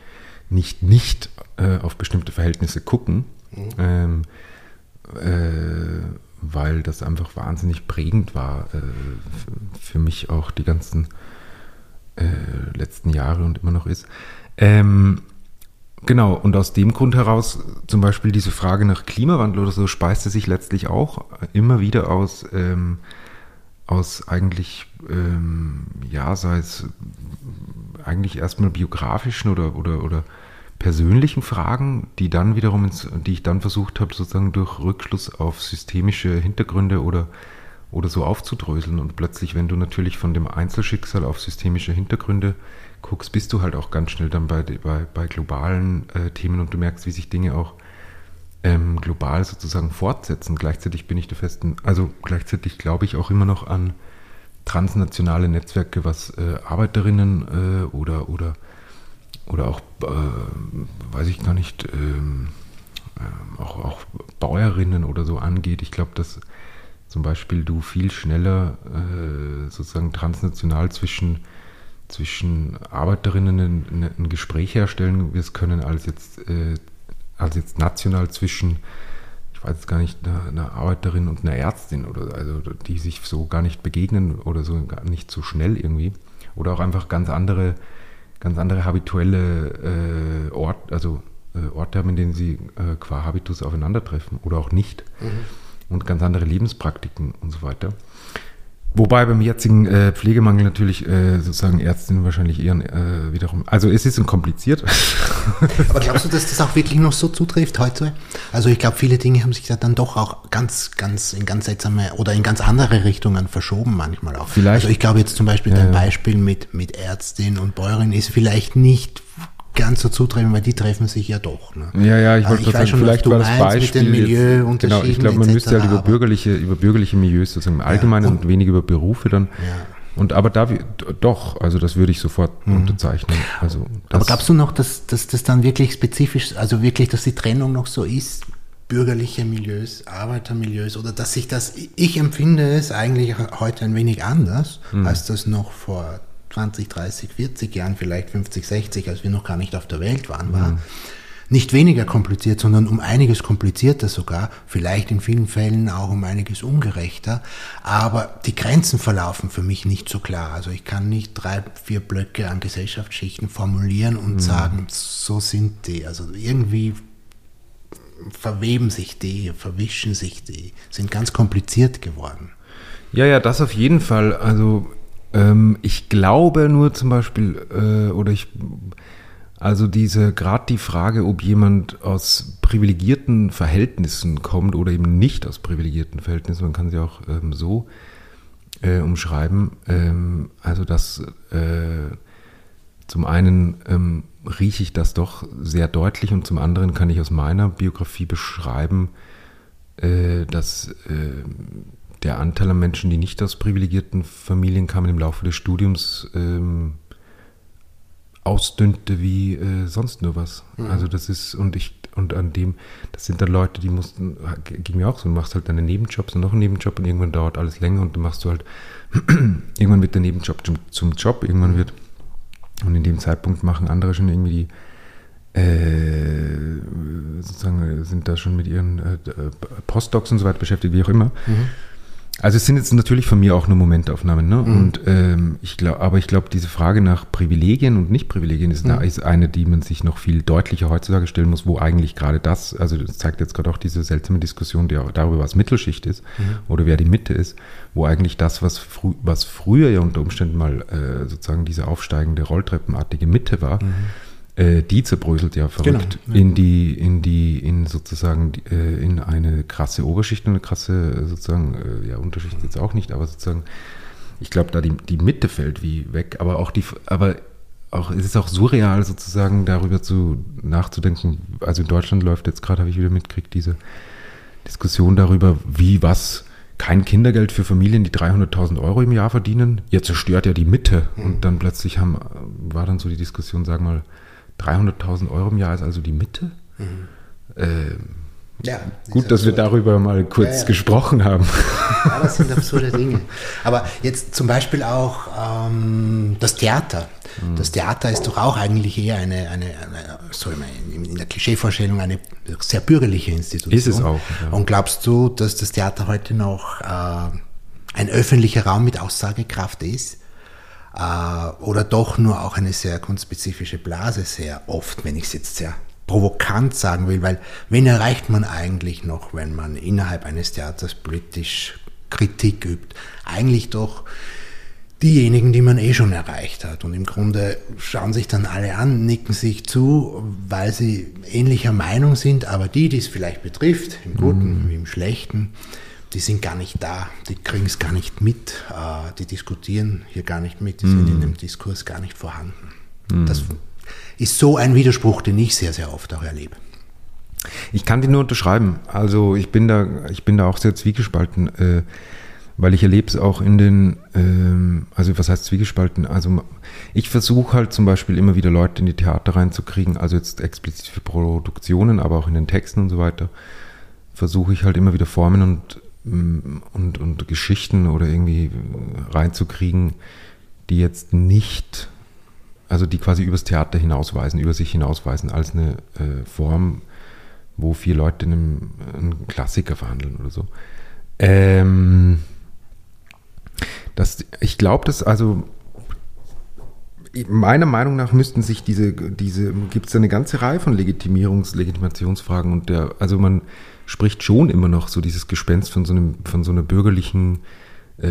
nicht nicht äh, auf bestimmte Verhältnisse gucken, mhm. ähm, äh, weil das einfach wahnsinnig prägend war äh, für mich auch die ganzen äh, letzten Jahre und immer noch ist. Ähm, Genau, und aus dem Grund heraus zum Beispiel diese Frage nach Klimawandel oder so speiste sich letztlich auch immer wieder aus, ähm, aus eigentlich, ähm, ja, sei es eigentlich erstmal biografischen oder, oder, oder persönlichen Fragen, die dann wiederum, ins, die ich dann versucht habe, sozusagen durch Rückschluss auf systemische Hintergründe oder, oder so aufzudröseln. Und plötzlich, wenn du natürlich von dem Einzelschicksal auf systemische Hintergründe guckst, bist du halt auch ganz schnell dann bei, bei, bei globalen äh, Themen und du merkst, wie sich Dinge auch ähm, global sozusagen fortsetzen. Gleichzeitig bin ich der festen, also gleichzeitig glaube ich auch immer noch an transnationale Netzwerke, was äh, Arbeiterinnen äh, oder, oder, oder auch, äh, weiß ich gar nicht, ähm, ähm, auch, auch Bäuerinnen oder so angeht. Ich glaube, dass zum Beispiel du viel schneller äh, sozusagen transnational zwischen zwischen Arbeiterinnen ein, ein Gespräch herstellen wirst können, als jetzt, äh, als jetzt national zwischen, ich weiß jetzt gar nicht, einer, einer, Arbeiterin und einer Ärztin oder also die sich so gar nicht begegnen oder so gar nicht so schnell irgendwie. oder auch einfach ganz andere, ganz andere habituelle äh, Ort, also äh, Orte haben, in denen sie äh, qua Habitus aufeinandertreffen oder auch nicht. Mhm. Und ganz andere Lebenspraktiken und so weiter. Wobei beim jetzigen äh, Pflegemangel natürlich äh, sozusagen Ärztinnen wahrscheinlich eher äh, wiederum. Also es ist ein kompliziert. [LAUGHS] Aber glaubst du, dass das auch wirklich noch so zutrifft heute? Also ich glaube, viele Dinge haben sich da dann doch auch ganz, ganz in ganz seltsame oder in ganz andere Richtungen verschoben manchmal auch. Vielleicht. Also ich glaube jetzt zum Beispiel Ja, dein ja. Beispiel mit, mit Ärztin und Bäuerin ist vielleicht nicht ganz so zutreffend, weil die treffen sich ja doch. Ne? Ja, ja, ich Also wollte ich gerade sagen, vielleicht war das Beispiel. mit den genau, ich glaube, man müsste halt über bürgerliche, über bürgerliche Milieus sozusagen im Allgemeinen und- und, weniger über Berufe dann. Ja. Und aber da doch, also das würde ich sofort unterzeichnen. Also Mhm. Aber glaubst du noch, dass, dass das dann wirklich spezifisch, also wirklich, dass die Trennung noch so ist? Bürgerliche Milieus, Arbeitermilieus oder dass sich das, ich empfinde es eigentlich heute ein wenig anders, Mhm. als das noch vor 20, 30, 40 Jahren, vielleicht 50, 60, als wir noch gar nicht auf der Welt waren, war. Mhm. Nicht weniger kompliziert, sondern um einiges komplizierter sogar, vielleicht in vielen Fällen auch um einiges ungerechter. Aber die Grenzen verlaufen für mich nicht so klar. Also ich kann nicht drei, vier Blöcke an Gesellschaftsschichten formulieren und sagen, so sind die. Also irgendwie verweben sich die, verwischen sich die, sind ganz kompliziert geworden. Ja, ja, das auf jeden Fall. Also ähm, ich glaube nur zum Beispiel, äh, oder ich, also diese, gerade die Frage, ob jemand aus privilegierten Verhältnissen kommt oder eben nicht aus privilegierten Verhältnissen, man kann sie auch ähm, so äh, umschreiben. Ähm, also das äh, zum einen ähm, rieche ich das doch sehr deutlich und zum anderen kann ich aus meiner Biografie beschreiben, äh, dass äh, der Anteil an Menschen, die nicht aus privilegierten Familien kamen, im Laufe des Studiums ähm, ausdünnte wie äh, sonst nur was. Also das ist, und ich, und an dem, das sind dann Leute, die mussten, ging mir auch so, du machst halt deine Nebenjobs und noch einen Nebenjob und irgendwann dauert alles länger und dann machst du halt, [CLEARS THROAT] irgendwann wird der Nebenjob zum, zum Job, irgendwann wird, und in dem Zeitpunkt machen andere schon irgendwie die, äh, sozusagen sind da schon mit ihren äh, Postdocs und so weiter beschäftigt, wie auch immer. Also es sind jetzt natürlich von mir auch nur Momentaufnahmen, ne? Und ähm, ich glaube, aber ich glaube, diese Frage nach Privilegien und Nicht-Privilegien ist, eine, ist eine, die man sich noch viel deutlicher heutzutage stellen muss, wo eigentlich gerade das, also das zeigt jetzt gerade auch diese seltsame Diskussion die auch darüber, was Mittelschicht ist oder wer die Mitte ist, wo eigentlich das, was, frü was früher ja unter Umständen mal äh, sozusagen diese aufsteigende Rolltreppenartige Mitte war, äh, die zerbröselt ja verrückt Genau, ja. in die, in die, in sozusagen äh, in eine krasse Oberschicht und eine krasse äh, sozusagen, äh, ja, Unterschicht jetzt auch nicht, aber sozusagen, ich glaube, da die, die Mitte fällt wie weg, aber auch die, aber auch, es ist auch surreal sozusagen darüber zu nachzudenken. Also in Deutschland läuft jetzt gerade, habe ich wieder mitgekriegt, diese Diskussion darüber, wie was kein Kindergeld für Familien, die 300.000 Euro im Jahr verdienen. Ihr zerstört ja die Mitte. Und dann plötzlich haben, war dann so die Diskussion, sag mal, 300.000 Euro im Jahr ist also die Mitte. Ähm, Ja, gut, dass wir darüber mal kurz Ja, ja. gesprochen haben. Ja, das sind [LAUGHS] absurde Dinge. Aber jetzt zum Beispiel auch ähm, das Theater. Mhm. Das Theater ist doch auch eigentlich eher eine, eine, eine so in in der Klischeevorstellung, eine sehr bürgerliche Institution. Ist es auch. Und glaubst du, dass das Theater heute noch äh, ein öffentlicher Raum mit Aussagekraft ist? Äh, oder doch nur auch eine sehr kunstspezifische Blase sehr oft, wenn ich es jetzt sehr provokant sagen will, weil wen erreicht man eigentlich noch, wenn man innerhalb eines Theaters politisch Kritik übt? Eigentlich doch diejenigen, die man eh schon erreicht hat. Und im Grunde schauen sich dann alle an, nicken sich zu, weil sie ähnlicher Meinung sind, aber die, die es vielleicht betrifft, im Guten wie im Schlechten, die sind gar nicht da, die kriegen es gar nicht mit, äh, die diskutieren hier gar nicht mit, die sind in dem Diskurs gar nicht vorhanden. Das ist so ein Widerspruch, den ich sehr, sehr oft auch erlebe. Ich kann die nur unterschreiben. Also ich bin da, ich bin da auch sehr zwiegespalten, äh, weil ich erlebe es auch in den, ähm, also was heißt zwiegespalten? Also ich versuche halt zum Beispiel immer wieder Leute in die Theater reinzukriegen, also jetzt explizit für Produktionen, aber auch in den Texten und so weiter, versuche ich halt immer wieder Formen und, mm, und, und Geschichten oder irgendwie äh, reinzukriegen, die jetzt nicht, also die quasi übers Theater hinausweisen, über sich hinausweisen, als eine äh, Form, wo vier Leute in einem, einen Klassiker verhandeln oder so. Ähm, das, ich glaube, dass also meiner Meinung nach müssten sich diese, diese, gibt es eine ganze Reihe von Legitimierungs-, Legitimationsfragen und der, also man spricht schon immer noch so dieses Gespenst von so einem, von so einer bürgerlichen äh,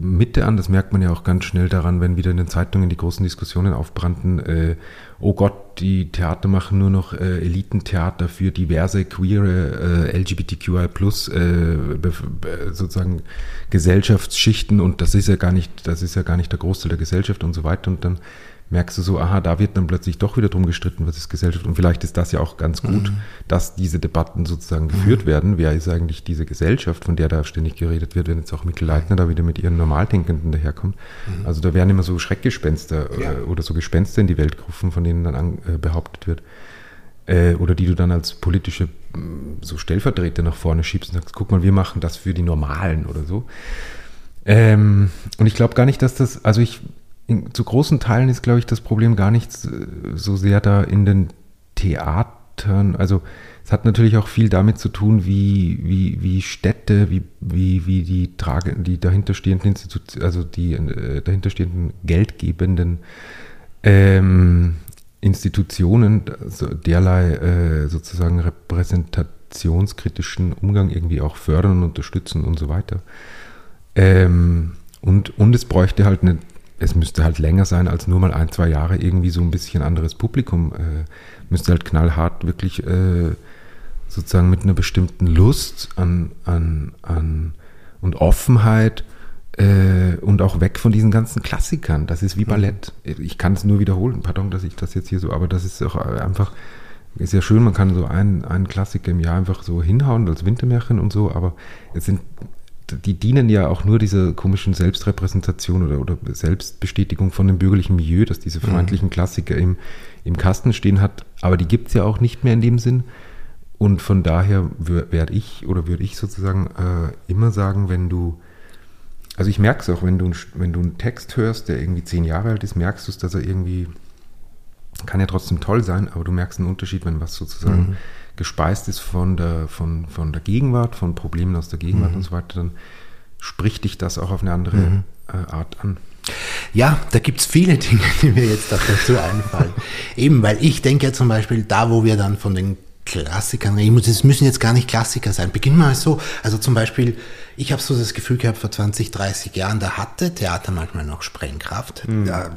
Mitte an. Das merkt man ja auch ganz schnell daran, wenn wieder in den Zeitungen die großen Diskussionen aufbrannten. Äh, oh Gott, die Theater machen nur noch äh, Elitentheater für diverse queere äh, LGBTQI plus äh, sozusagen Gesellschaftsschichten und das ist ja gar nicht, das ist ja gar nicht der Großteil der Gesellschaft und so weiter. Und dann merkst du so, aha, da wird dann plötzlich doch wieder drum gestritten, was ist Gesellschaft. Und vielleicht ist das ja auch ganz gut, mhm. dass diese Debatten sozusagen mhm. geführt werden. Wer ist eigentlich diese Gesellschaft, von der da ständig geredet wird, wenn jetzt auch Mikkel Leitner da wieder mit ihren Normaldenkenden daherkommt. Mhm. Also da werden immer so Schreckgespenster ja. äh, oder so Gespenster in die Welt gerufen, von denen dann an, äh, behauptet wird. Äh, oder die du dann als politische so Stellvertreter nach vorne schiebst und sagst, guck mal, wir machen das für die Normalen oder so. Ähm, und ich glaube gar nicht, dass das, also ich in, zu großen Teilen ist, glaube ich, das Problem gar nicht so sehr da in den Theatern. Also es hat natürlich auch viel damit zu tun, wie, wie, wie Städte, wie, wie, wie die Trage, die dahinterstehenden Institutionen, also die äh, dahinterstehenden geldgebenden ähm, Institutionen also derlei äh, sozusagen repräsentationskritischen Umgang irgendwie auch fördern unterstützen und so weiter. Ähm, und, und es bräuchte halt eine es müsste halt länger sein als nur mal ein, zwei Jahre irgendwie so ein bisschen anderes Publikum. Äh, müsste halt knallhart wirklich äh, sozusagen mit einer bestimmten Lust an, an, an und Offenheit äh, und auch weg von diesen ganzen Klassikern. Das ist wie mhm. Ballett. Ich kann es nur wiederholen, pardon, dass ich das jetzt hier so, aber das ist auch einfach, ist ja schön, man kann so einen, einen Klassiker im Jahr einfach so hinhauen als Wintermärchen und so, aber es sind die dienen ja auch nur dieser komischen Selbstrepräsentation oder, oder Selbstbestätigung von dem bürgerlichen Milieu, dass diese mhm. Klassiker im, im Kasten stehen hat. Aber die gibt es ja auch nicht mehr in dem Sinn. Und von daher werde ich oder würde ich sozusagen äh, immer sagen, wenn du, also ich merke es auch, wenn du, wenn du einen Text hörst, der irgendwie zehn Jahre alt ist, merkst du es, dass er irgendwie, kann ja trotzdem toll sein, aber du merkst einen Unterschied, wenn was sozusagen mhm gespeist ist von der, von, von der Gegenwart, von Problemen aus der Gegenwart mhm. und so weiter, dann spricht dich das auch auf eine andere mhm. äh, Art an. Ja, da gibt es viele [LAUGHS] Dinge, die mir jetzt auch dazu einfallen. Eben, weil ich denke ja zum Beispiel, da wo wir dann von den Klassikern reden, es müssen jetzt gar nicht Klassiker sein. Beginnen wir mal so. Also zum Beispiel, ich habe so das Gefühl gehabt, vor 20, 30 Jahren, da hatte Theater manchmal noch Sprengkraft. Mhm. Ja,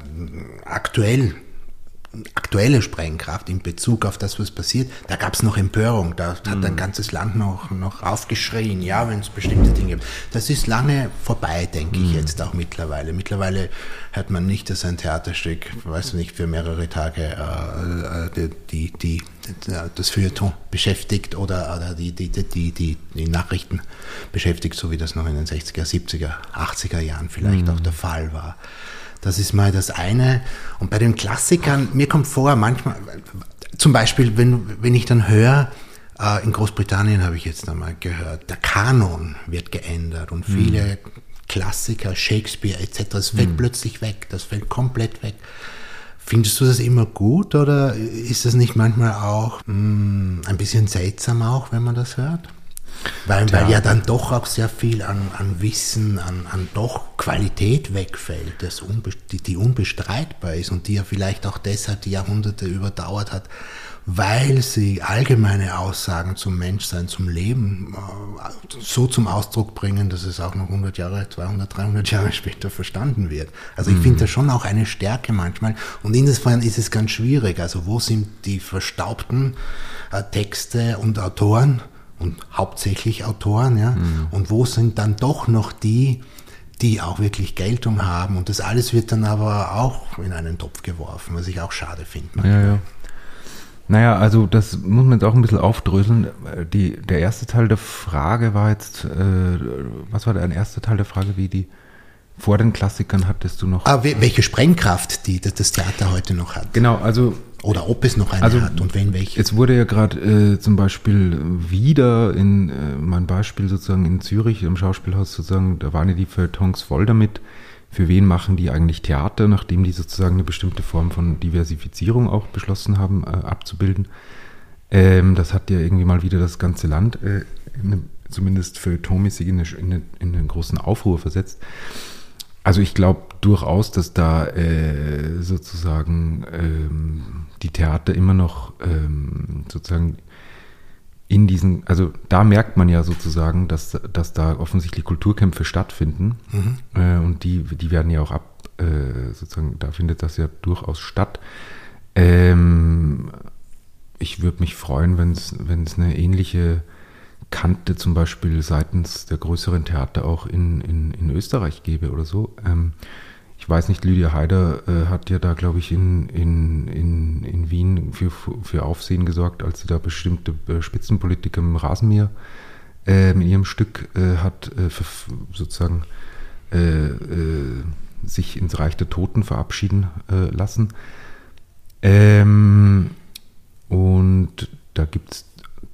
aktuell aktuelle Sprengkraft in Bezug auf das, was passiert, da gab es noch Empörung, da hat mhm. ein ganzes Land noch, noch aufgeschrien, ja, wenn es bestimmte Dinge gibt. Das ist lange vorbei, denke mhm. ich jetzt auch mittlerweile. Mittlerweile hört man nicht, dass ein Theaterstück, weiß nicht, für mehrere Tage äh, äh die, die, die, das Feuilleton beschäftigt oder, oder die, die, die, die, die Nachrichten beschäftigt, so wie das noch in den 60er, 70er, 80er Jahren vielleicht mhm. auch der Fall war. Das ist mal das eine. Und bei den Klassikern, mir kommt vor, manchmal, zum Beispiel, wenn, wenn ich dann höre, äh, in Großbritannien habe ich jetzt einmal gehört, der Kanon wird geändert und viele mhm. Klassiker, Shakespeare etc., das fällt mhm. plötzlich weg, das fällt komplett weg. Findest du das immer gut oder ist das nicht manchmal auch mh, hm, ein bisschen seltsam auch, wenn man das hört? Weil, weil ja dann doch auch sehr viel an, an Wissen, an, an doch Qualität wegfällt, das unbe die, die unbestreitbar ist und die ja vielleicht auch deshalb die Jahrhunderte überdauert hat, weil sie allgemeine Aussagen zum Menschsein, zum Leben äh, so zum Ausdruck bringen, dass es auch noch 100 Jahre, 200, 300 Jahre [LAUGHS] später verstanden wird. Also ich mhm. finde das schon auch eine Stärke manchmal und insofern ist es ganz schwierig. Also wo sind die verstaubten äh, Texte und Autoren? Und hauptsächlich Autoren, ja. Mhm. Und wo sind dann doch noch die, die auch wirklich Geltung haben? Und das alles wird dann aber auch in einen Topf geworfen, was ich auch schade finde. Ja, ja. Naja, also das muss man jetzt auch ein bisschen aufdröseln. Die, der erste Teil der Frage war jetzt, äh, was war der erste Teil der Frage, wie die vor den Klassikern hattest du noch. Ah, welche Sprengkraft die das Theater heute noch hat. Genau, also oder ob es noch eine also, hat und wenn welche. Es wurde ja gerade äh, zum Beispiel wieder in äh, mein Beispiel sozusagen in Zürich im Schauspielhaus sozusagen, da waren ja die Feuilletons voll damit. Für wen machen die eigentlich Theater, nachdem die sozusagen eine bestimmte Form von Diversifizierung auch beschlossen haben, äh, abzubilden. Ähm, das hat ja irgendwie mal wieder das ganze Land äh, eine, zumindest feuilletonmäßig in, eine, in, eine, in einen großen Aufruhr versetzt. Also ich glaube durchaus, dass da äh, sozusagen ähm, die Theater immer noch ähm, sozusagen in diesen, also da merkt man ja sozusagen, dass, dass da offensichtlich Kulturkämpfe stattfinden mhm. äh, und die, die werden ja auch ab, äh, sozusagen, da findet das ja durchaus statt. Ähm, ich würde mich freuen, wenn es eine ähnliche Kante zum Beispiel seitens der größeren Theater auch in, in, in Österreich gäbe oder so. Ähm, ich weiß nicht, Lydia Haider äh, hat ja da, glaube ich, in, in, in, in Wien für, für Aufsehen gesorgt, als sie da bestimmte äh, Spitzenpolitiker im Rasenmäher äh, in ihrem Stück äh, hat äh, für, sozusagen äh, sich ins Reich der Toten verabschieden lassen. Ähm, und da gibt es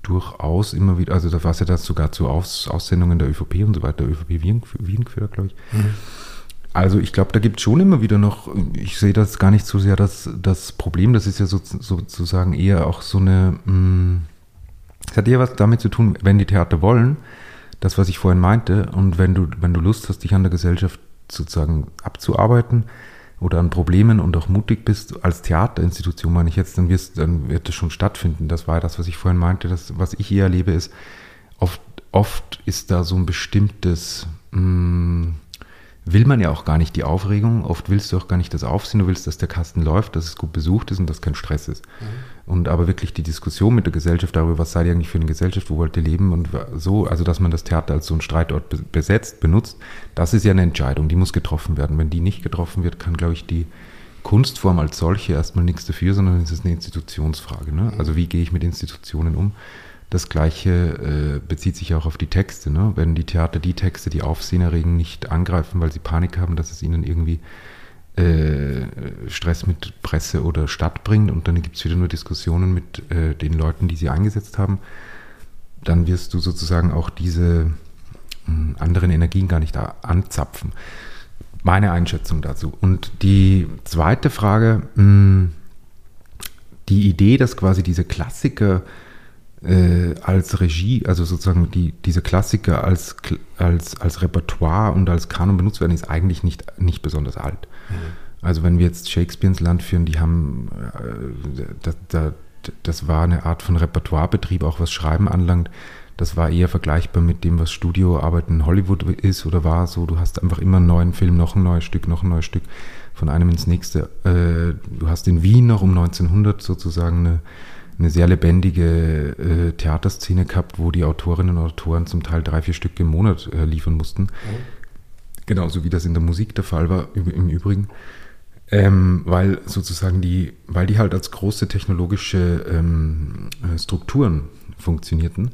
durchaus immer wieder, also da war es ja das sogar zu Aus, Aussendungen der ÖVP und so weiter, der ÖVP Wien, Wien geführt, glaube ich. Mhm. Also ich glaube, da gibt es schon immer wieder noch, ich sehe das gar nicht so sehr das, das Problem, das ist ja so, sozusagen eher auch so eine, mm, es hat eher was damit zu tun, wenn die Theater wollen, das, was ich vorhin meinte, und wenn du, wenn du Lust hast, dich an der Gesellschaft sozusagen abzuarbeiten, oder an Problemen und auch mutig bist, als Theaterinstitution meine ich jetzt, dann, wirst, dann wird es schon stattfinden. Das war das, was ich vorhin meinte. Das, was ich eher erlebe, ist, oft, oft ist da so ein bestimmtes, mh, mm, will man ja auch gar nicht die Aufregung. Oft willst du auch gar nicht das Aufsehen. Du willst, dass der Kasten läuft, dass es gut besucht ist und dass kein Stress ist. Mhm. Und aber wirklich die Diskussion mit der Gesellschaft darüber, was seid ihr eigentlich für eine Gesellschaft, wo wollt ihr leben und so, also dass man das Theater als so ein Streitort besetzt, benutzt, das ist ja eine Entscheidung, die muss getroffen werden. Wenn die nicht getroffen wird, kann, glaube ich, die Kunstform als solche erstmal nichts dafür, sondern es ist eine Institutionsfrage. Ne? Also wie gehe ich mit Institutionen um? Das Gleiche äh, bezieht sich auch auf die Texte. Ne? Wenn die Theater die Texte, die Aufsehen erregen, nicht angreifen, weil sie Panik haben, dass es ihnen irgendwie äh, Stress mit Presse oder Stadt bringt und dann gibt es wieder nur Diskussionen mit äh, den Leuten, die sie eingesetzt haben, dann wirst du sozusagen auch diese mh, anderen Energien gar nicht anzapfen. Meine Einschätzung dazu. Und die zweite Frage, mh, die Idee, dass quasi diese Klassiker äh, als Regie, also sozusagen die, diese Klassiker als, als, als Repertoire und als Kanon benutzt werden, ist eigentlich nicht, nicht besonders alt. Mhm. Also wenn wir jetzt Shakespeare ins Land führen, die haben, äh, das, das, das war eine Art von Repertoirebetrieb, auch was Schreiben anlangt. Das war eher vergleichbar mit dem, was Studioarbeit in Hollywood ist oder war so. Du hast einfach immer einen neuen Film, noch ein neues Stück, noch ein neues Stück, von einem ins nächste. Äh, du hast in Wien noch um 1900 sozusagen eine eine sehr lebendige äh, Theaterszene gehabt, wo die Autorinnen und Autoren zum Teil drei, vier Stück im Monat äh, liefern mussten. Mhm. Genauso wie das in der Musik der Fall war, im Übrigen. Ähm, weil sozusagen die, weil die halt als große technologische ähm, äh, Strukturen funktionierten.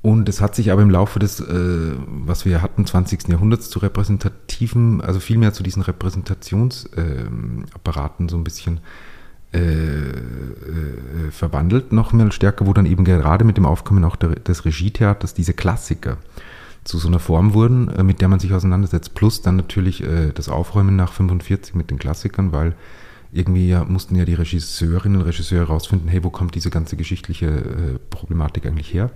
Und es hat sich aber im Laufe des, äh, was wir hatten, 20. Jahrhunderts zu repräsentativen, also vielmehr zu diesen Repräsentationsapparaten ähm, so ein bisschen äh, äh, verwandelt, noch mehr stärker, wo dann eben gerade mit dem Aufkommen auch der, des Regietheaters diese Klassiker zu so einer Form wurden, äh, mit der man sich auseinandersetzt, plus dann natürlich äh, das Aufräumen nach 45 mit den Klassikern, weil irgendwie ja, mussten ja die Regisseurinnen und Regisseure herausfinden, hey, wo kommt diese ganze geschichtliche äh, Problematik eigentlich her?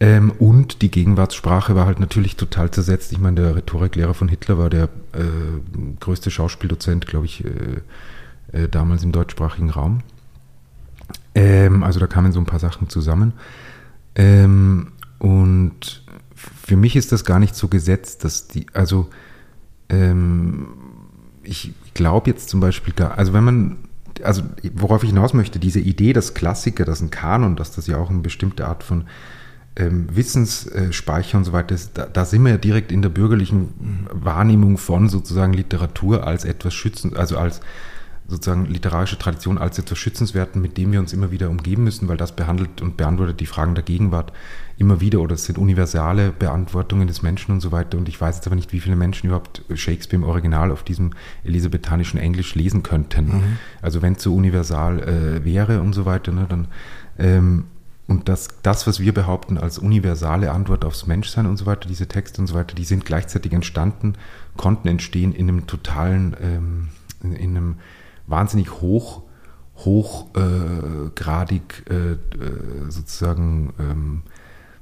Ähm, und die Gegenwartssprache war halt natürlich total zersetzt. Ich meine, der Rhetoriklehrer von Hitler war der äh, größte Schauspieldozent, glaube ich, äh, äh, damals im deutschsprachigen Raum. Ähm, also da kamen so ein paar Sachen zusammen. Ähm, und für mich ist das gar nicht so gesetzt, dass die, also ähm, ich glaube jetzt zum Beispiel gar, also wenn man, also worauf ich hinaus möchte, diese Idee, dass Klassiker, dass ein Kanon, dass das ja auch eine bestimmte Art von ähm, Wissensspeicher und so weiter ist, da, da, sind wir ja direkt in der bürgerlichen Wahrnehmung von sozusagen Literatur als etwas schützend, also als sozusagen literarische Tradition als etwas Schützenswerten, mit dem wir uns immer wieder umgeben müssen, weil das behandelt und beantwortet die Fragen der Gegenwart immer wieder oder es sind universale Beantwortungen des Menschen und so weiter. Und ich weiß jetzt aber nicht, wie viele Menschen überhaupt Shakespeare im Original auf diesem elisabethanischen Englisch lesen könnten. Mhm. Also wenn es so universal äh, wäre und so weiter, ne, dann ähm, und das, das, was wir behaupten als universale Antwort aufs Menschsein und so weiter, diese Texte und so weiter, die sind gleichzeitig entstanden, konnten entstehen in einem totalen, ähm, in, in einem wahnsinnig hoch, hochgradig äh, äh, sozusagen ähm,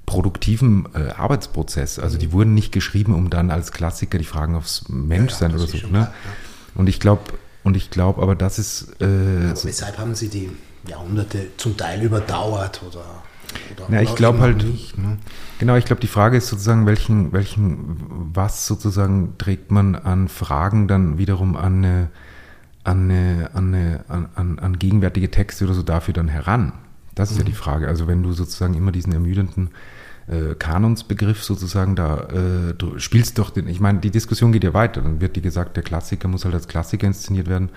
produktiven äh, Arbeitsprozess. Also die wurden nicht geschrieben, um dann als Klassiker die Fragen aufs Menschsein Ja, ja, oder so. Ne? klar, Und ich glaube, und ich glaube, aber das ist äh, Aber weshalb haben sie die Jahrhunderte zum Teil überdauert oder, oder, Ja, ich glaube halt, nicht? Ne? genau, ich glaube, die Frage ist sozusagen, welchen, welchen, was sozusagen trägt man an Fragen dann wiederum an eine, an, eine, an, eine, an, an, gegenwärtige Texte oder so dafür dann heran? Das ist ja die Frage. Also wenn du sozusagen immer diesen ermüdenden äh, Kanonsbegriff sozusagen da äh, du spielst doch den, ich meine, die Diskussion geht ja weiter. Dann wird dir gesagt, der Klassiker muss halt als Klassiker inszeniert werden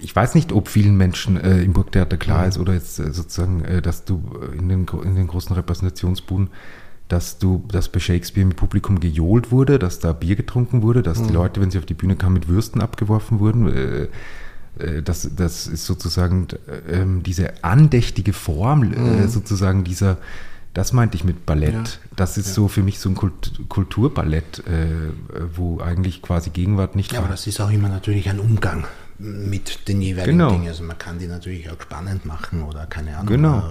ich weiß nicht, ob vielen Menschen äh, im Burgtheater klar ist oder jetzt äh, sozusagen, äh, dass du in den, in den großen Repräsentationsbuden, dass du, dass bei Shakespeare im Publikum gejohlt wurde, dass da Bier getrunken wurde, dass die Leute, wenn sie auf die Bühne kamen, mit Würsten abgeworfen wurden. Äh, äh, das, das ist sozusagen äh, ähm, diese andächtige Form, äh, sozusagen dieser, das meinte ich mit Ballett. Ja. Das ist so für mich so ein Kult Kulturballett, wo eigentlich quasi Gegenwart nicht Ja, aber das ist auch immer natürlich ein Umgang mit den jeweiligen Genau. Dingen. Also man kann die natürlich auch spannend machen oder keine Ahnung, Genau.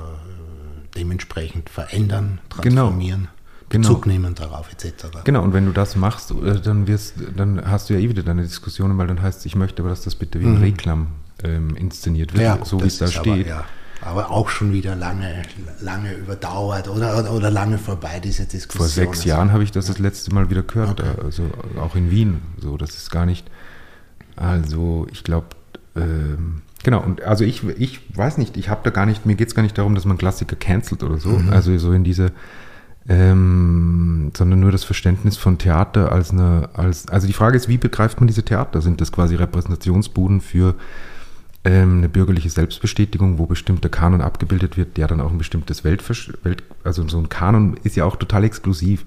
Dementsprechend verändern, Genau. transformieren, Genau. Bezug nehmen darauf etc. Genau, und wenn du das machst, äh, dann wirst, dann hast du ja eh wieder deine Diskussionen, weil dann heißt es, ich möchte aber, dass das bitte wie ein Reklam ähm, inszeniert wird, Mhm. Ja, so wie es da steht. Aber, ja, aber auch schon wieder lange, lange überdauert oder, oder, oder lange vorbei, diese Diskussion. Vor sechs Also, Jahren habe ich das das letzte Mal wieder gehört, Okay. äh, also auch in Wien. So, das ist gar nicht. Also ich glaube, ähm, genau. Und also ich, ich weiß nicht, ich habe da gar nicht. Mir geht es gar nicht darum, dass man Klassiker cancelt oder so. Mhm. Also so in diese, ähm, sondern nur das Verständnis von Theater als eine, als. Also die Frage ist, wie begreift man diese Theater? Sind das quasi Repräsentationsbuden für ähm, eine bürgerliche Selbstbestätigung, wo bestimmter Kanon abgebildet wird, der dann auch ein bestimmtes Weltversch Welt, also so ein Kanon ist ja auch total exklusiv.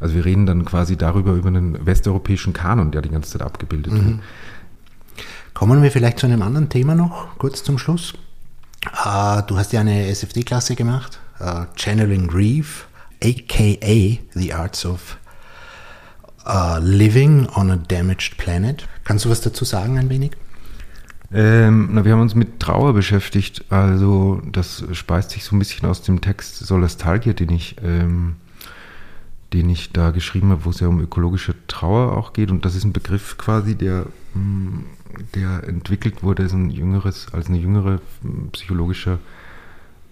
Also wir reden dann quasi darüber, über einen westeuropäischen Kanon, der die ganze Zeit abgebildet wird. Kommen wir vielleicht zu einem anderen Thema noch, kurz zum Schluss. Äh, du hast ja eine SFD-Klasse gemacht, äh, Channeling Grief, aka The Arts of äh, Living on a Damaged Planet. Kannst du was dazu sagen ein wenig? Ähm, na, wir haben uns mit Trauer beschäftigt. Also das speist sich so ein bisschen aus dem Text Solastalgia, den ich, ähm, den ich da geschrieben habe, wo es ja um ökologische Trauer auch geht. Und das ist ein Begriff quasi, der, mh, der entwickelt wurde als ein jüngeres, als eine jüngere mh, psychologische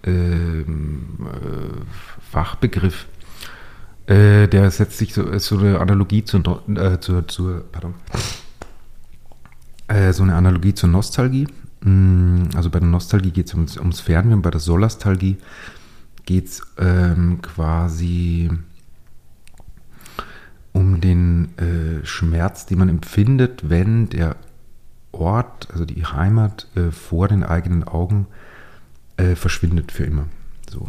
ähm, äh, Fachbegriff. Äh, der setzt sich so, ist so eine Analogie zur, No- äh, zur, zur pardon, äh, so eine Analogie zur Nostalgie. Mm, Also bei der Nostalgie geht es ums, ums Fernsehen, bei der Solastalgie geht es ähm, quasi um den äh, Schmerz, den man empfindet, wenn der Ort, also die Heimat, äh, vor den eigenen Augen äh, verschwindet für immer. So.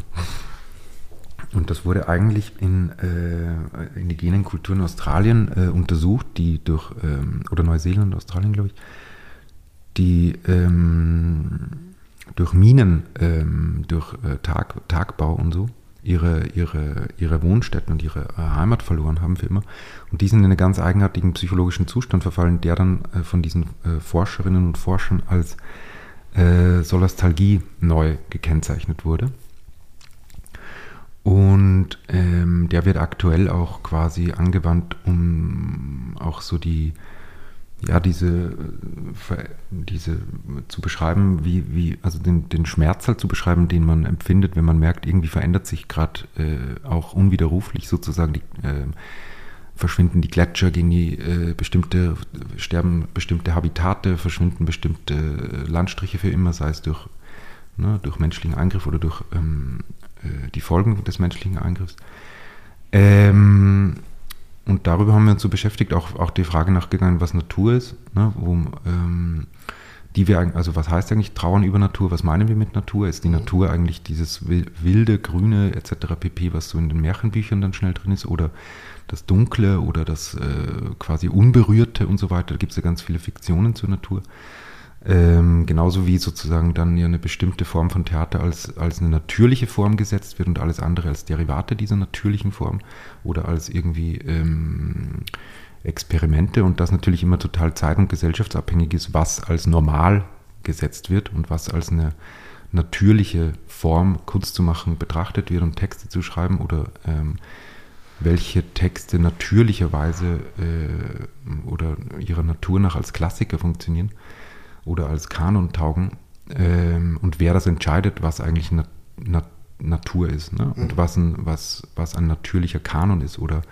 Und das wurde eigentlich in äh, indigenen Kulturen Australien äh, untersucht, die durch, ähm, oder Neuseeland, Australien, glaube ich, die ähm, durch Minen, ähm, durch äh, Tag, Tagbau und so ihre, ihre, ihre Wohnstätten und ihre äh, Heimat verloren haben für immer. Und die sind in einen ganz eigenartigen psychologischen Zustand verfallen, der dann äh, von diesen äh, Forscherinnen und Forschern als äh, Solastalgie neu gekennzeichnet wurde. Und ähm, der wird aktuell auch quasi angewandt, um auch so die, ja, diese, äh, diese zu beschreiben, wie, wie, also den, den Schmerz halt zu beschreiben, den man empfindet, wenn man merkt, irgendwie verändert sich gerade äh, auch unwiderruflich sozusagen die, äh, verschwinden die Gletscher, gehen die äh, bestimmte, sterben bestimmte Habitate, verschwinden bestimmte äh, Landstriche für immer, sei es durch, ne, durch menschlichen Eingriff oder durch ähm, äh, die Folgen des menschlichen Eingriffs. Ähm, und darüber haben wir uns so beschäftigt, auch, auch die Frage nachgegangen, was Natur ist, ne, wo, ähm, die wir, also was heißt eigentlich Trauern über Natur, was meinen wir mit Natur? Ist die Natur eigentlich dieses wil- wilde, grüne etc. pp., was so in den Märchenbüchern dann schnell drin ist, oder das Dunkle oder das äh, quasi Unberührte und so weiter, da gibt es ja ganz viele Fiktionen zur Natur. Ähm, genauso wie sozusagen dann ja eine bestimmte Form von Theater als, als eine natürliche Form gesetzt wird und alles andere als Derivate dieser natürlichen Form oder als irgendwie ähm, Experimente und das natürlich immer total zeit- und gesellschaftsabhängig ist, was als normal gesetzt wird und was als eine natürliche Form, Kunst zu machen, betrachtet wird und Texte zu schreiben oder ähm, welche Texte natürlicherweise äh, oder ihrer Natur nach als Klassiker funktionieren oder als Kanon taugen ähm, und wer das entscheidet, was eigentlich na, na, Natur ist ne? und mhm. was ein, was, was ein natürlicher Kanon ist oder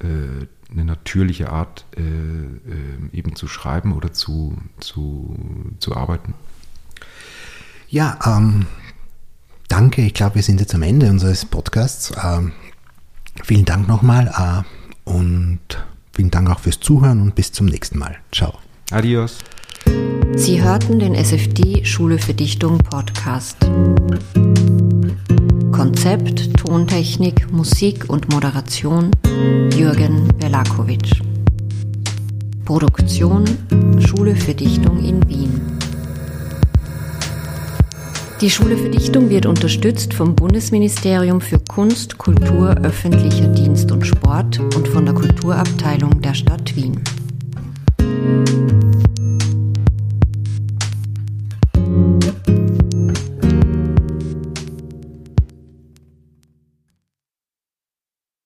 äh, eine natürliche Art äh, äh, eben zu schreiben oder zu, zu, zu arbeiten. Ja, ähm, danke. Ich glaube, wir sind jetzt am Ende unseres Podcasts. Ähm, vielen Dank nochmal äh, und vielen Dank auch fürs Zuhören und bis zum nächsten Mal. Ciao. Adios. Sie hörten den SFD Schule für Dichtung Podcast. Konzept, Tontechnik, Musik und Moderation Jürgen Belakovic. Produktion Schule für Dichtung in Wien. Die Schule für Dichtung wird unterstützt vom Bundesministerium für Kunst, Kultur, öffentlicher Dienst und Sport und von der Kulturabteilung der Stadt Wien.